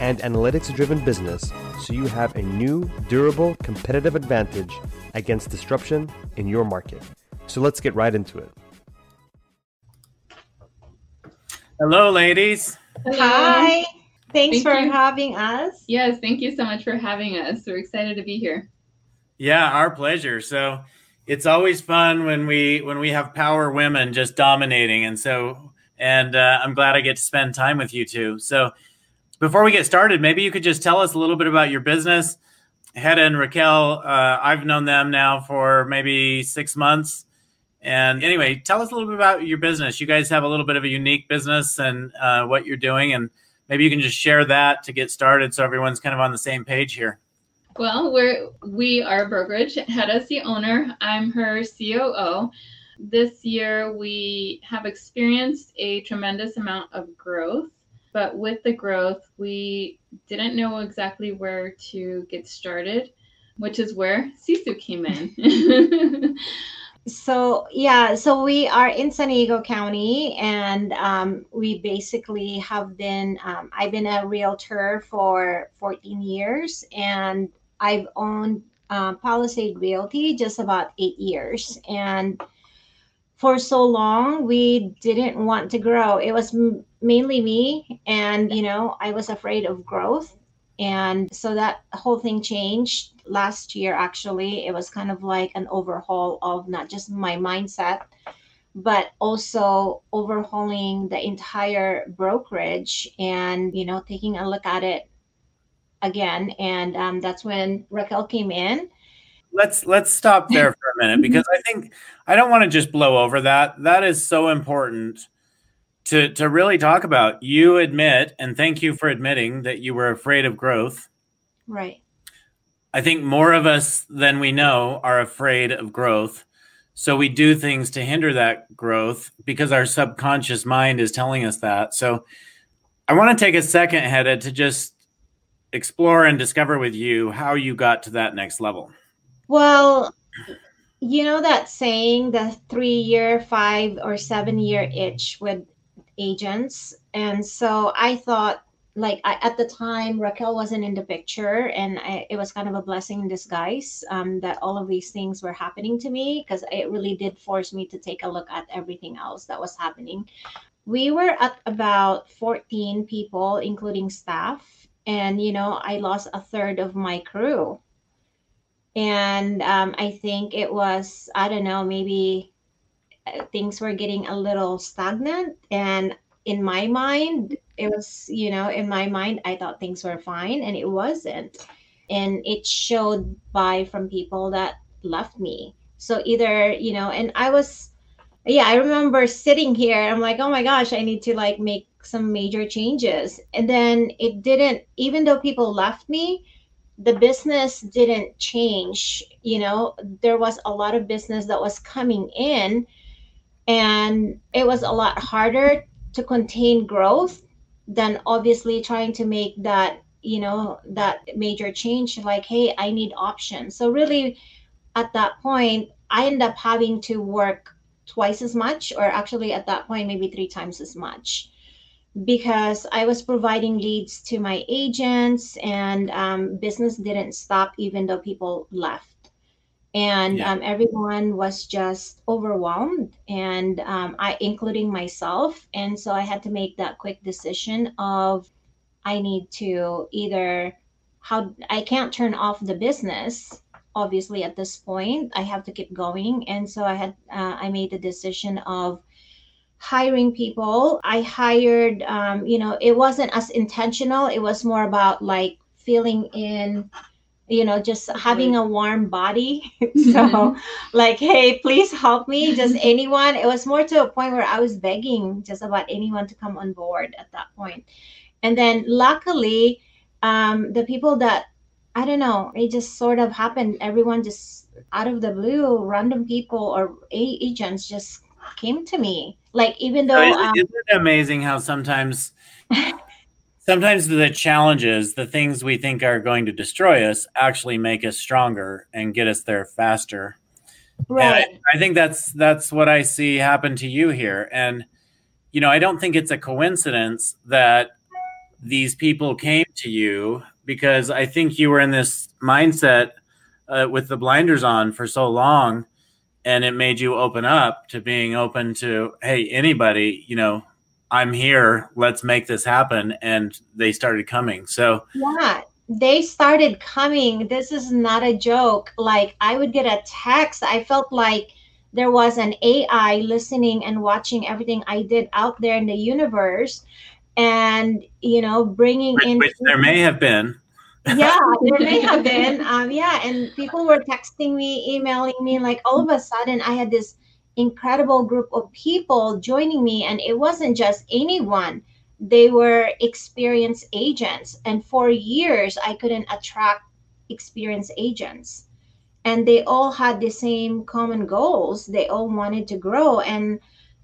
and analytics driven business so you have a new, durable, competitive advantage against disruption in your market. So let's get right into it. Hello, ladies. Hello. Hi. Thanks Thank for you. having us. Yes, thank you so much for having us. We're excited to be here. Yeah, our pleasure. So it's always fun when we when we have power women just dominating, and so and uh, I'm glad I get to spend time with you two. So before we get started, maybe you could just tell us a little bit about your business. Hedda and Raquel, uh, I've known them now for maybe six months. And anyway, tell us a little bit about your business. You guys have a little bit of a unique business and uh, what you're doing, and maybe you can just share that to get started, so everyone's kind of on the same page here. Well, we're we are a brokerage. Hedda's the owner. I'm her COO. This year we have experienced a tremendous amount of growth, but with the growth, we didn't know exactly where to get started, which is where Sisu came in. So, yeah, so we are in San Diego County, and um, we basically have been, um, I've been a realtor for 14 years, and I've owned uh, Palisade Realty just about eight years. And for so long, we didn't want to grow. It was m- mainly me, and, you know, I was afraid of growth. And so that whole thing changed last year, actually. It was kind of like an overhaul of not just my mindset, but also overhauling the entire brokerage and, you know, taking a look at it again. And um, that's when Raquel came in. Let's let's stop there for a minute because I think I don't want to just blow over that. That is so important to to really talk about. You admit, and thank you for admitting that you were afraid of growth. Right. I think more of us than we know are afraid of growth. So we do things to hinder that growth because our subconscious mind is telling us that. So I want to take a second, Hedda, to just explore and discover with you how you got to that next level. Well, you know that saying, the three year, five, or seven year itch with agents. And so I thought, like, I, at the time, Raquel wasn't in the picture, and I, it was kind of a blessing in disguise um, that all of these things were happening to me because it really did force me to take a look at everything else that was happening. We were at about 14 people, including staff. And, you know, I lost a third of my crew and um, I think it was I don't know maybe uh, things were getting a little stagnant. And in my mind it was you know in my mind I thought things were fine and it wasn't. And it showed by from people that left me. So either you know and I was yeah I remember sitting here I'm like oh my gosh I need to like make some major changes. And then it didn't even though people left me the business didn't change you know there was a lot of business that was coming in and it was a lot harder to contain growth than obviously trying to make that you know that major change like hey i need options. So really at that point i end up having to work twice as much or actually at that point maybe three times as much because I was providing leads to my agents and um, business didn't stop even though people left. And Yeah. um, everyone was just overwhelmed, and um, I, including myself. And so I had to make that quick decision of I need to either how I can't turn off the business. Obviously, at this point, I have to keep going, and so I had uh, I made the decision of hiring people. I hired, um, you know, it wasn't as intentional. It was more about like feeling in, you know, just having a warm body. so, like, hey, please help me. Just anyone. It was more to a point where I was begging just about anyone to come on board at that point. And then luckily, um, the people that I don't know. It just sort of happened. Everyone just out of the blue, random people or agents just came to me. Like even though, isn't, um, isn't it amazing how sometimes, sometimes the challenges, the things we think are going to destroy us, actually make us stronger and get us there faster. Right. I, I think that's that's what I see happen to you here, and you know, I don't think it's a coincidence that these people came to you because I think you were in this mindset uh, with the blinders on for so long and it made you open up to being open to hey anybody you know i'm here let's make this happen and they started coming. So yeah they started coming. This is not a joke. Like i would get a text. I felt like there was an ai listening and watching everything i did out there in the universe and you know bringing which, in which there may have been yeah, there may have been. Um, yeah, and people were texting me, emailing me. Like all of a sudden, I had this incredible group of people joining me, and it wasn't just anyone. They were experienced agents, and for years, I couldn't attract experienced agents. And they all had the same common goals. They all wanted to grow, and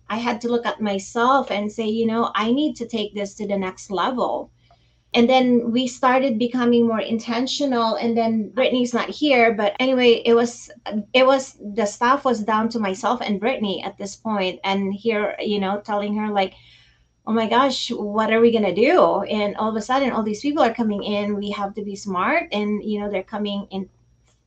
I had to look at myself and say, you know, I need to take this to the next level and then we started becoming more intentional and then brittany's not here but anyway it was it was the staff was down to myself and brittany at this point and here you know telling her like oh my gosh what are we going to do? And all of a sudden all these people are coming in we have to be smart and you know they're coming in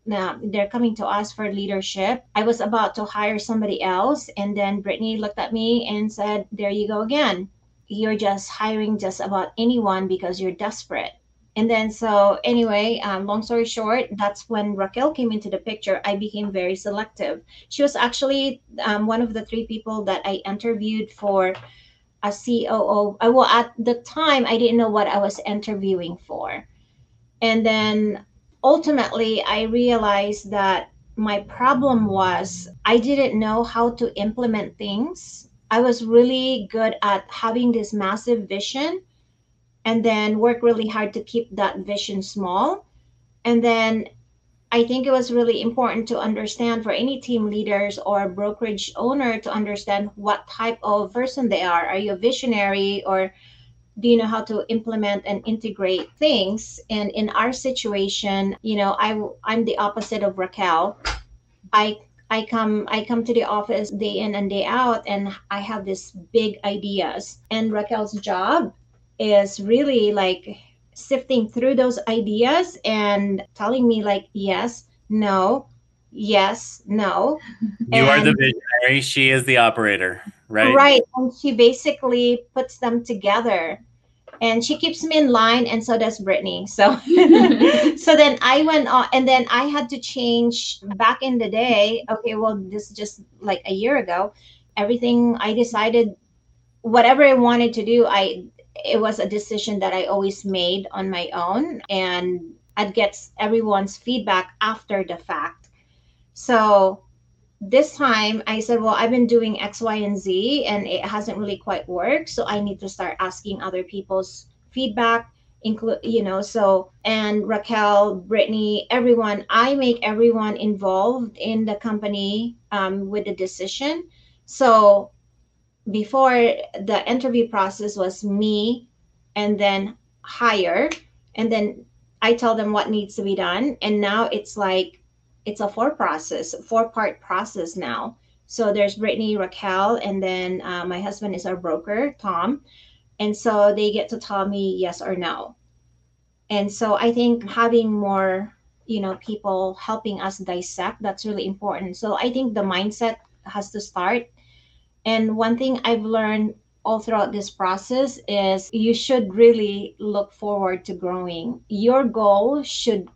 now they're coming to us for leadership. I was about to hire somebody else and then brittany looked at me and said there you go again you're just hiring just about anyone because you're desperate. And then, so anyway, um, long story short, that's when Raquel came into the picture. I became very selective. She was actually um, one of the three people that I interviewed for a COO. I, well, at the time, I didn't know what I was interviewing for. And then ultimately, I realized that my problem was I didn't know how to implement things I was really good at having this massive vision and then work really hard to keep that vision small. And then I think it was really important to understand for any team leaders or brokerage owner to understand what type of person they are. Are you a visionary or do you know how to implement and integrate things? And in our situation, you know, I I'm the opposite of Raquel. I I come I come to the office day in and day out and I have these big ideas. And Raquel's job is really like sifting through those ideas and telling me like yes, no, yes, no. You and, are the visionary, she is the operator, right? Right. And she basically puts them together and she keeps me in line and so does brittany. So so then i went on and then i had to change back in the day. Okay well this just like a year ago. Everything i decided whatever i wanted to do i it was a decision that i always made on my own and i'd get everyone's feedback after the fact. So this time I said, well, I've been doing X, Y, and Z, and it hasn't really quite worked. So I need to start asking other people's feedback, include, you know, so, and Raquel, Brittany, everyone, I make everyone involved in the company um, with the decision. So before the interview process was me and then hire, and then I tell them what needs to be done. And now it's like, it's a four process, four part process now. So there's Brittany, Raquel, and then uh, my husband is our broker, Tom. And so they get to tell me yes or no. And so I think having more, you know, people helping us dissect, that's really important. So I think the mindset has to start. And one thing I've learned all throughout this process is you should really look forward to growing. Your goal should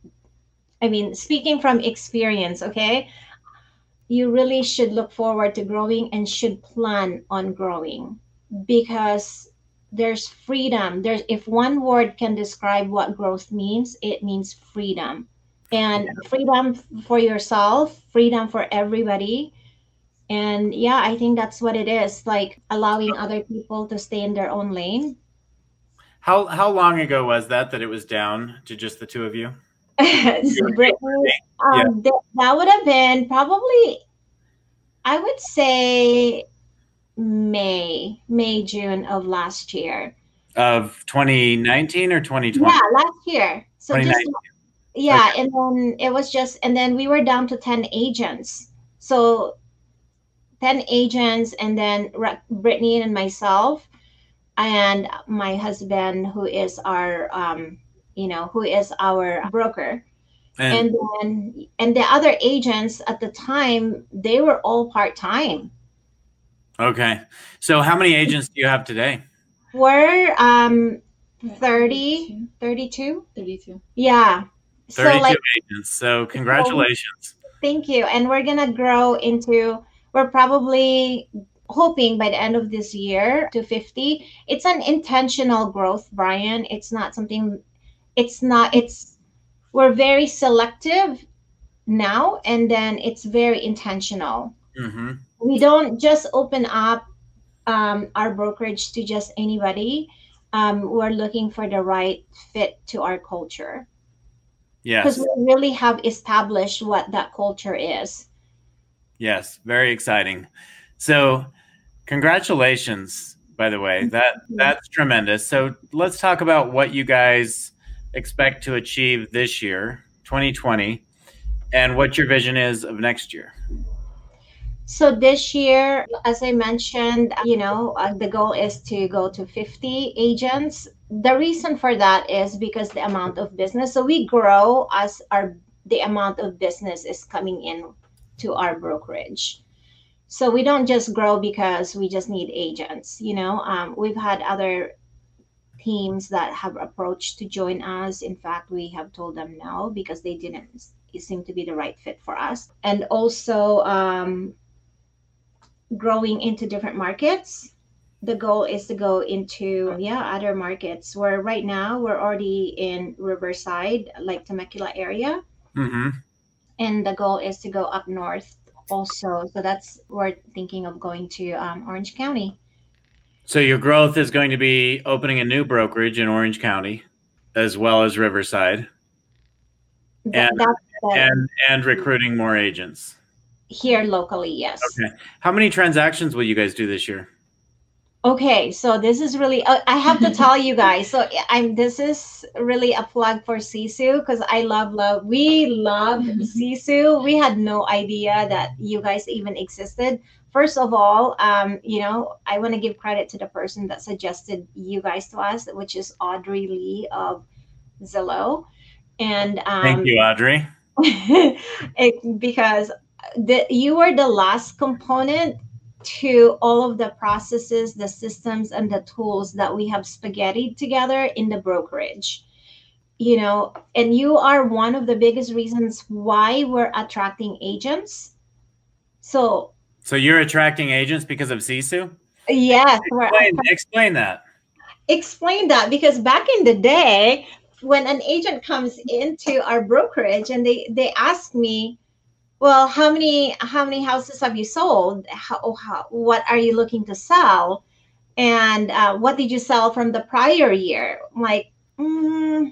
I mean, speaking from experience, okay, you really should look forward to growing and should plan on growing because there's freedom. There's if one word can describe what growth means, it means freedom. And freedom for yourself, freedom for everybody. And yeah, I think that's what it is, like allowing other people to stay in their own lane. How how long ago was that that it was down to just the two of you? Brittany, um, th- that would have been probably, I would say, May, May, June of last year. Of 2019 or 2020? Yeah, last year. So just 2019. yeah, and then it was just, and then we were down to ten agents. So ten agents, and then Brittany and myself, and my husband, who is our, um, you know, who is our broker. And, and then and the other agents at the time they were all part-time okay. So how many agents do you have today? we're um 30 32 32. yeah 32 so like agents. So congratulations. thank you and we're gonna grow into we're probably hoping by the end of this year to 50 it's an intentional growth brian it's not something it's not it's we're very selective now and then it's very intentional hmm we don't just open up um, our brokerage to just anybody. Um, we're looking for the right fit to our culture because we really have established what that culture is. Yes. Very exciting. So congratulations, by the way. That that's tremendous. So let's talk about what you guys expect to achieve this year, 2020, and what your vision is of next year. So this year, as I mentioned, you know, uh, the goal is to go to 50 agents. The reason for that is because the amount of business. So we grow as our the amount of business is coming in to our brokerage. So we don't just grow because we just need agents. You know, um, we've had other teams that have approached to join us. In fact, we have told them no because they didn't seem to be the right fit for us. And also, um, growing into different markets. The goal is to go into yeah other markets. Where right now we're already in Riverside, like Temecula area, hmm and the goal is to go up north also. So that's we're thinking of going to um, Orange County. So your growth is going to be opening a new brokerage in Orange County, as well as Riverside, And- and and recruiting more agents. here locally, yes. Okay. How many transactions will you guys do this year? Okay, so this is really uh, I have to tell you guys. So I'm this is really a plug for Sisu because I love love we love Sisu. We had no idea that you guys even existed. First of all, um, you know, I want to give credit to the person that suggested you guys to us, which is Audrey Lee of Zillow. And um, Thank you, Audrey. it, because the, you were the last component to all of the processes, the systems, and the tools that we have spaghettied together in the brokerage. You know, and you are one of the biggest reasons why we're attracting agents. So, So you're attracting agents because of Sisu? yes, Explain, explain that. explain that because back in the day when an agent comes into our brokerage and they they ask me well how many how many houses have you sold how, how what are you looking to sell and uh, what did you sell from the prior year I'm like mm,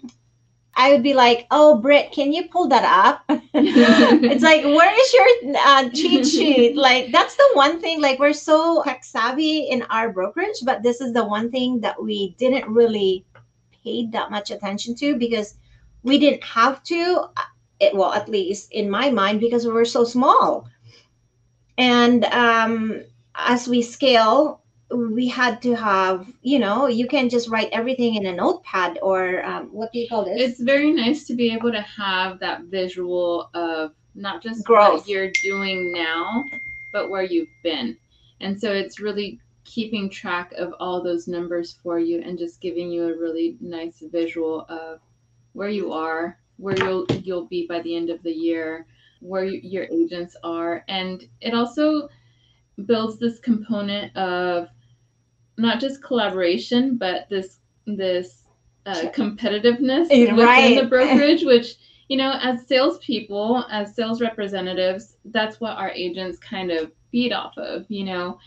i would be like oh Britt, can you pull that up? It's like where is your uh, cheat sheet? Like that's the one thing like we're so tech savvy in our brokerage but this is the one thing that we didn't really pay that much attention to because we didn't have to uh, it, well at least in my mind because we were so small. And um, as we scale we had to have you know you can just write everything in a notepad or um, what do you call this It's very nice to be able to have that visual of not just Growth. what you're doing now, but where you've been. And so it's really keeping track of all those numbers for you and just giving you a really nice visual of where you are, where you'll you'll be by the end of the year, where you, your agents are, and it also builds this component of not just collaboration, but this this uh, competitiveness within the brokerage, which you know, as salespeople, as sales representatives, that's what our agents kind of feed off of. You know,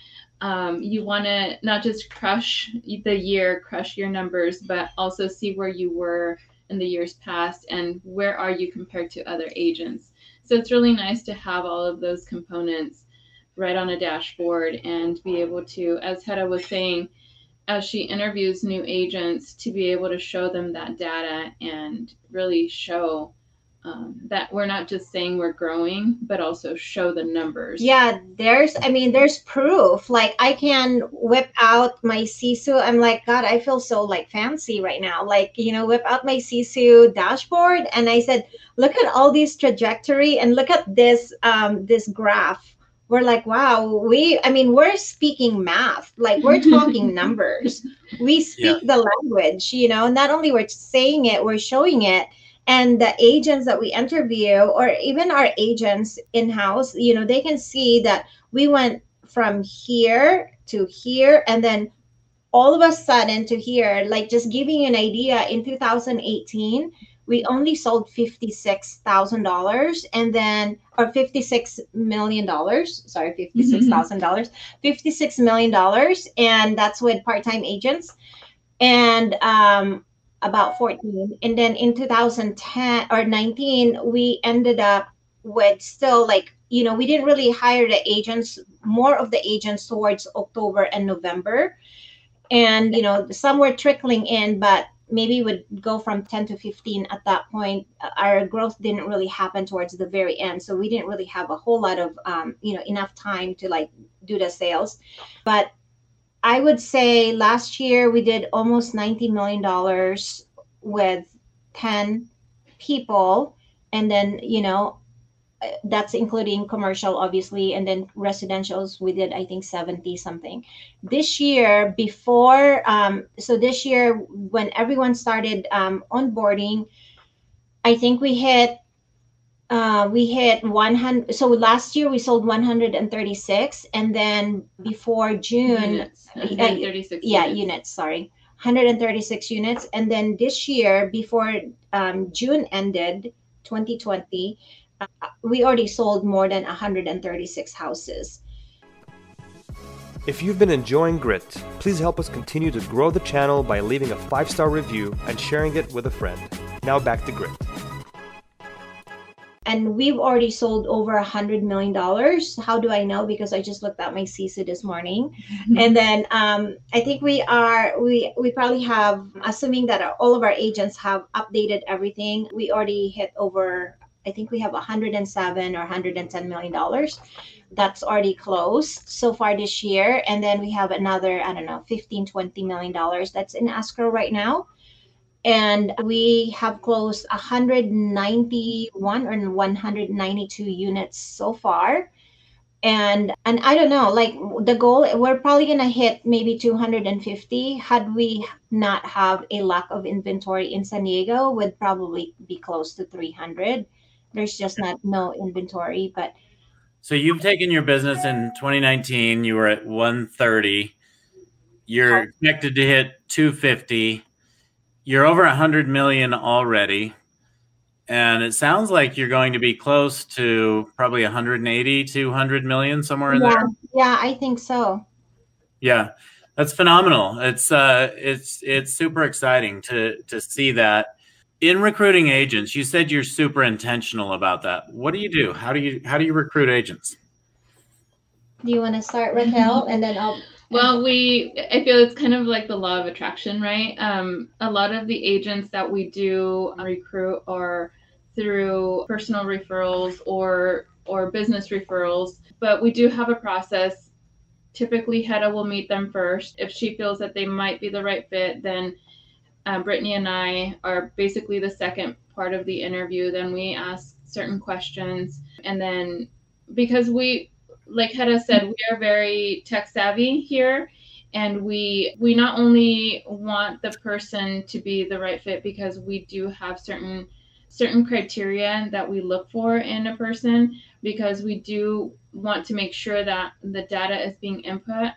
um, you want to not just crush the year, crush your numbers, but also see where you were in the years past and where are you compared to other agents. So it's really nice to have all of those components right on a dashboard and be able to, as Hedda was saying, as she interviews new agents, to be able to show them that data and really show um, that we're not just saying we're growing, but also show the numbers. Yeah, there's, I mean, there's proof. Like I can whip out my Sisu. I'm like, God, I feel so like fancy right now. Like, you know, whip out my Sisu dashboard. And I said, look at all these trajectory and look at this, um, this graph. We're like, wow, we, I mean, we're speaking math, like we're talking numbers. We speak yeah. the language, you know, not only we're saying it, we're showing it and the agents that we interview or even our agents in house you know they can see that we went from here to here and then all of a sudden to here like just giving you an idea in 2018 we only sold $56,000 and then or 56 million dollars sorry $56,000. $56 million and that's with part-time agents and um about 14 and then in 2010 or 19 we ended up with still like you know we didn't really hire the agents more of the agents towards october and november. And you know some were trickling in but maybe would go from 10 to 15 at that point our growth didn't really happen towards the very end so we didn't really have a whole lot of um, you know enough time to like do the sales but I would say last year we did almost $90 million with 10 people. And then, you know, that's including commercial, obviously. And then residentials, we did, I think, 70 something. This year, before, um, so this year, when everyone started um, onboarding, I think we hit uh, we hit 100 so last year we sold 136 and then before june units. Uh, yeah units. units sorry 136 units and then this year before um, june ended 2020 uh, we already sold more than 136 houses if you've been enjoying Grit, please help us continue to grow the channel by leaving a five star review and sharing it with a friend. Now back to Grit and we've already sold over a hundred million dollars. How do I know? Because I just looked at my Sisu this morning, and then um, I think we are we we probably have, assuming that our, all of our agents have updated everything, we already hit over. I think we have 107 or 110 million dollars. That's already closed so far this year, and then we have another I don't know 15 20 million dollars that's in escrow right now. And we have closed 191 or 192 units so far. And and i don't know like the goal we're probably going to hit maybe 250 had we not have a lack of inventory in san diego would probably be close to 300 there's just not no inventory but so you've taken your business in 2019 you were at 130 you're expected to hit 250 you're over 100 million already and it sounds like you're going to be close to probably 180 200 million somewhere in yeah, there yeah i think so. Yeah that's phenomenal. It's uh it's it's super exciting to to see that in recruiting agents you said you're super intentional about that what do you do how do you how do you recruit agents do you want to start with raquel and then i'll well, we I feel it's kind of like the law of attraction, right? Um, a lot of the agents that we do recruit are through personal referrals or or business referrals, but we do have a process. Typically, Hedda will meet them first. If she feels that they might be the right fit, then um, Brittany and I are basically the second part of the interview. Then we ask certain questions, and then because we like Hedda said, we are very tech savvy here. And we we not only want the person to be the right fit because we do have certain certain criteria that we look for in a person because we do want to make sure that the data is being input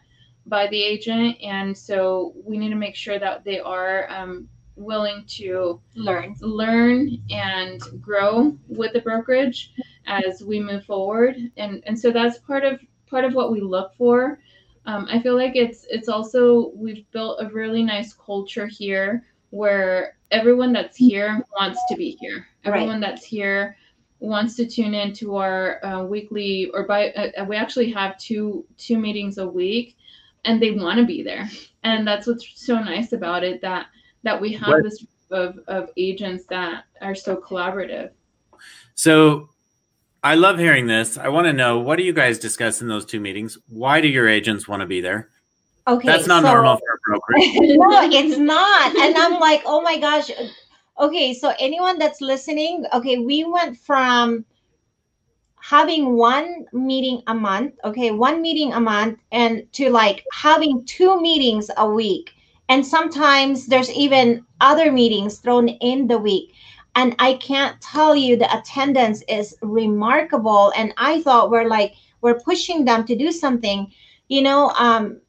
by the agent and so we need to make sure that they are um, willing to learn learn and grow with the brokerage as we move forward and and so that's part of part of what we look for um, i feel like it's it's also we've built a really nice culture here where everyone that's here wants to be here. Everyone right. that's here wants to tune into our uh, weekly or by uh, we actually have two two meetings a week and they want to be there. And that's what's so nice about it that that we have this of of agents that are so collaborative. So i love hearing this. I want to know what do you guys discuss in those two meetings? Why do your agents want to be there? Okay that's not so, normal for a brokerage no it's not. And i'm like oh my gosh. Okay so anyone that's listening okay we went from having one meeting a month okay one meeting a month and to like having two meetings a week. And sometimes there's even other meetings thrown in the week. And i can't tell you the attendance is remarkable. And i thought we're like we're pushing them to do something. You know um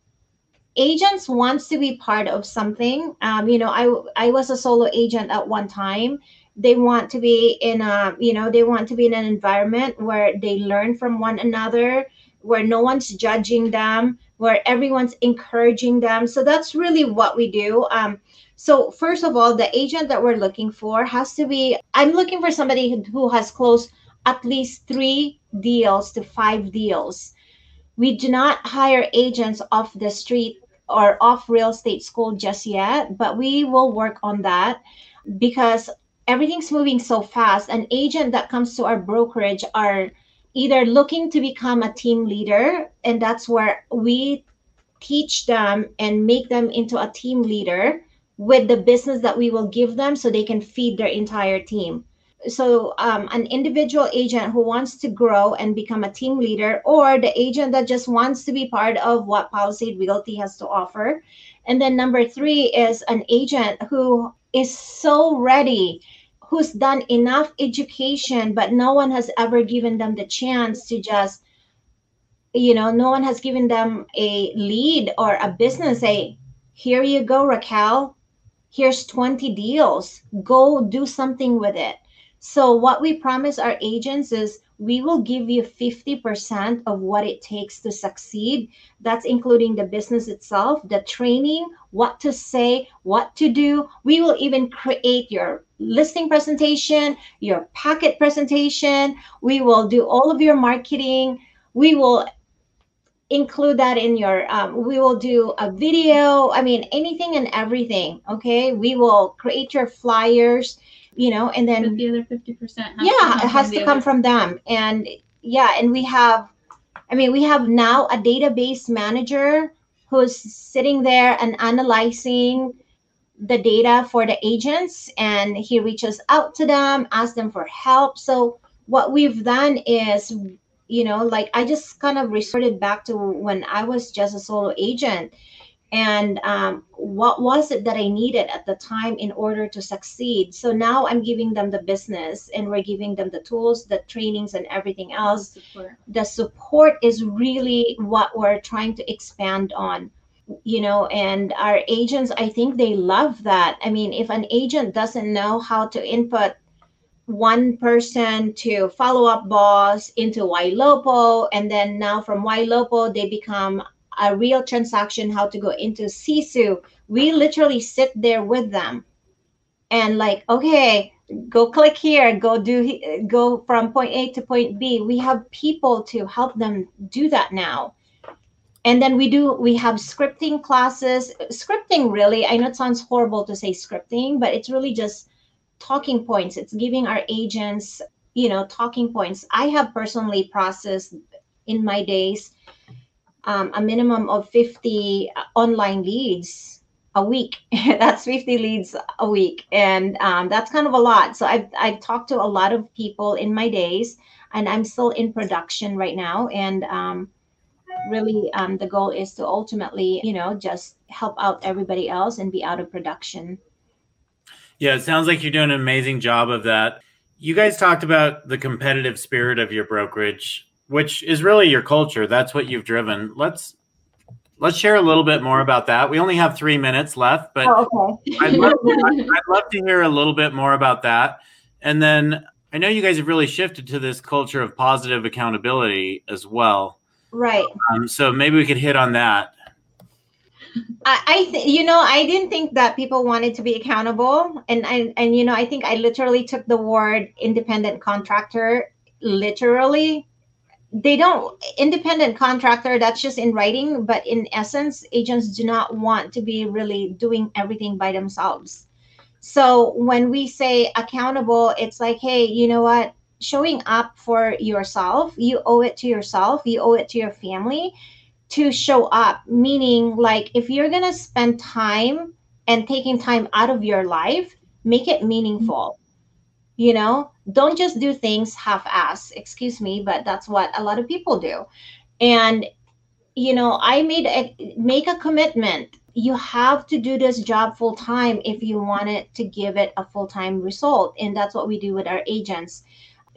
agents wants to be part of something. Um, you know i i was a solo agent at one time they want to be in a you know they want to be in an environment where they learn from one another where no one's judging them where everyone's encouraging them. So that's really what we do. Um, so first of all the agent that we're looking for has to be i'm looking for somebody who has closed at least three deals to five deals. We do not hire agents off the street or off real estate school just yet, but we will work on that because everything's moving so fast. An agent that comes to our brokerage are either looking to become a team leader, and that's where we teach them and make them into a team leader with the business that we will give them so they can feed their entire team so um, an individual agent who wants to grow and become a team leader or the agent that just wants to be part of what Palisade Realty has to offer and then number three is an agent who is so ready who's done enough education but no one has ever given them the chance to just you know no one has given them a lead or a business say here you go raquel. Here's 20 deals. Go do something with it. So, what we promise our agents is we will give you 50% of what it takes to succeed. That's including the business itself, the training, what to say, what to do. We will even create your listing presentation, your packet presentation. We will do all of your marketing. We will include that in your um, we will do a video i mean anything and everything okay we will create your flyers you know, and then but the other 50% yeah, it has to come from them. And yeah, and we have, I mean, we have now a database manager who's sitting there and analyzing the data for the agents and he reaches out to them, asks them for help. So what we've done is, you know, like I just kind of resorted back to when I was just a solo agent and um, what was it that I needed at the time in order to succeed. So now I'm giving them the business and we're giving them the tools, the trainings, and everything else. The support, the support is really what we're trying to expand on. You know, and our agents, I think they love that. I mean, if an agent doesn't know how to input one person to follow up boss into Ylopo, and then now from Ylopo, they become a real transaction, how to go into Sisu, we literally sit there with them and like, okay, go click here, go do, go from point A to point B. We have people to help them do that now. And then we do, we have scripting classes. Scripting really, I know it sounds horrible to say scripting, but it's really just talking points. It's giving our agents, you know, talking points. I have personally processed in my days um, a minimum of 50 online leads a week. that's 50 leads a week. And um, that's kind of a lot. So I've, I've talked to a lot of people in my days, and I'm still in production right now. And um, really, um, the goal is to ultimately, you know, just help out everybody else and be out of production. Yeah, it sounds like you're doing an amazing job of that. You guys talked about the competitive spirit of your brokerage which is really your culture. That's what you've driven. Let's let's share a little bit more about that. We only have three minutes left, but oh, okay. I'd, love to, I'd, love to hear a little bit more about that. And then I know you guys have really shifted to this culture of positive accountability as well. Right. Um, so maybe we could hit on that. I, I th- you know, I didn't think that people wanted to be accountable, and and and you know, I think I literally took the word independent contractor literally. They don't independent contractor. That's just in writing, but in essence, agents do not want to be really doing everything by themselves. So when we say accountable, it's like, hey, you know what? Showing up for yourself, you owe it to yourself, you owe it to your family to show up meaning like if you're going to spend time and taking time out of your life make it meaningful you know don't just do things half ass excuse me but that's what a lot of people do. And you know i made a make a commitment. You have to do this job full time if you want it to give it a full time result. And that's what we do with our agents.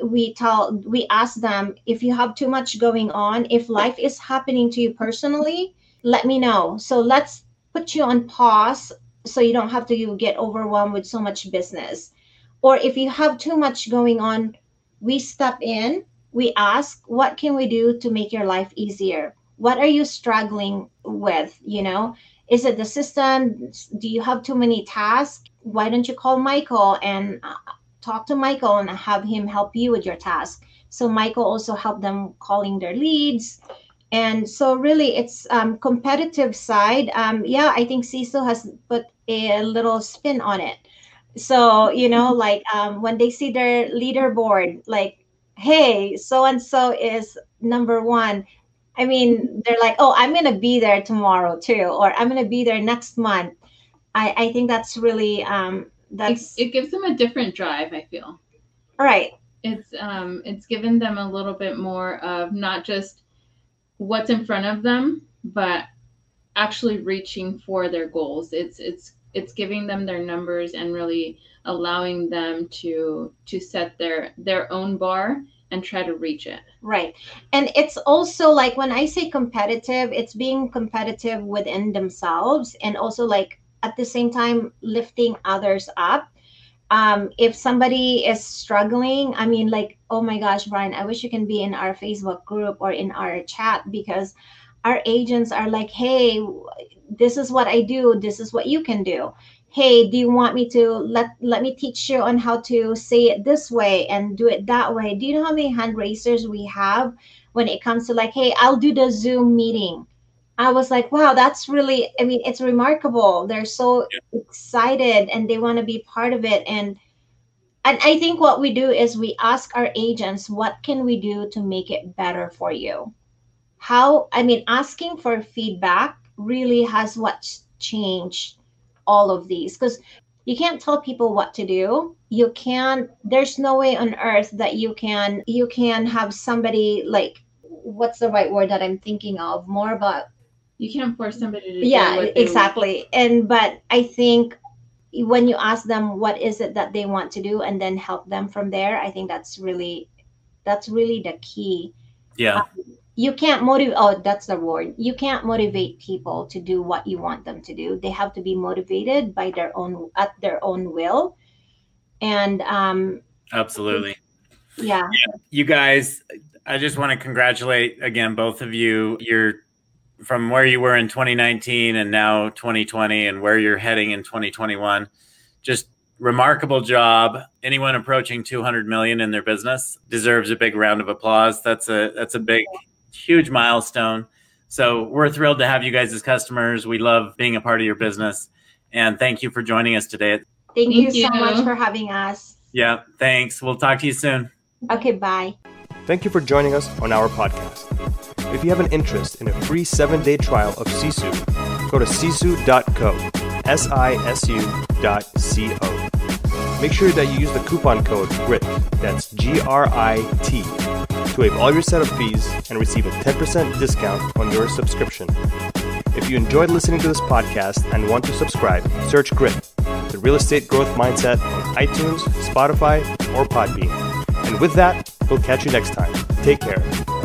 We tell we ask them if you have too much going on if life is happening to you personally let me know. So let's put you on pause so you don't have to get overwhelmed with so much business or if you have too much going on we step in we ask what can we do to make your life easier what are you struggling with you know is it the system do you have too many tasks why don't you call michael and uh, talk to Michael and have him help you with your task. So Michael also helped them calling their leads. And so really it's um, competitive side. Um, yeah, I think Sisu has put a little spin on it. So, you know, like um, when they see their leaderboard, like, hey, so and so is number one. I mean, they're like, oh, I'm going to be there tomorrow too, or I'm going to be there next month. I, I think that's really um, that's it, it gives them a different drive i feel right it's um it's given them a little bit more of not just what's in front of them but actually reaching for their goals it's it's it's giving them their numbers and really allowing them to to set their their own bar and try to reach it. Right. And it's also like when i say competitive it's being competitive within themselves and also like at the same time lifting others up. Um, if somebody is struggling i mean like oh my gosh brian i wish you can be in our facebook group or in our chat because our agents are like hey this is what i do this is what you can do hey do you want me to let let me teach you on how to say it this way and do it that way do you know how many hand raisers we have when it comes to like hey i'll do the zoom meeting I was like, wow, that's really, I mean, it's remarkable. They're so yeah. excited and they want to be part of it. And and I think what we do is we ask our agents, what can we do to make it better for you? How, I mean, asking for feedback really has what changed all of these. Because you can't tell people what to do. You can't there's no way on earth that you can you can have somebody like what's the right word that i'm thinking of? More about you can't force somebody to yeah exactly. And but i think when you ask them what is it that they want to do and then help them from there i think that's really that's really the key. Yeah. Um, you can't motivate oh that's the word. You can't motivate people to do what you want them to do. They have to be motivated by their own at their own will. And um absolutely. Yeah. yeah you guys i just want to congratulate again both of you. You're from where you were in 2019 and now 2020 and where you're heading in 2021 just remarkable job. Anyone approaching 200 million in their business deserves a big round of applause. That's a that's a big huge milestone. So we're thrilled to have you guys as customers. We love being a part of your business. And thank you for joining us today. Thank, thank you, you. so much for having us. Yeah thanks. We'll talk to you soon. Okay bye. Thank you for joining us on our podcast. If you have an interest in a free seven day trial of Sisu, go to sisu.co. S I S U dot C O. Make sure that you use the coupon code GRIT, that's G R I T, to waive all your setup fees and receive a 10% discount on your subscription. If you enjoyed listening to this podcast and want to subscribe, search GRIT, the real estate growth mindset on iTunes, Spotify, or Podbean. And with that, we'll catch you next time. Take care.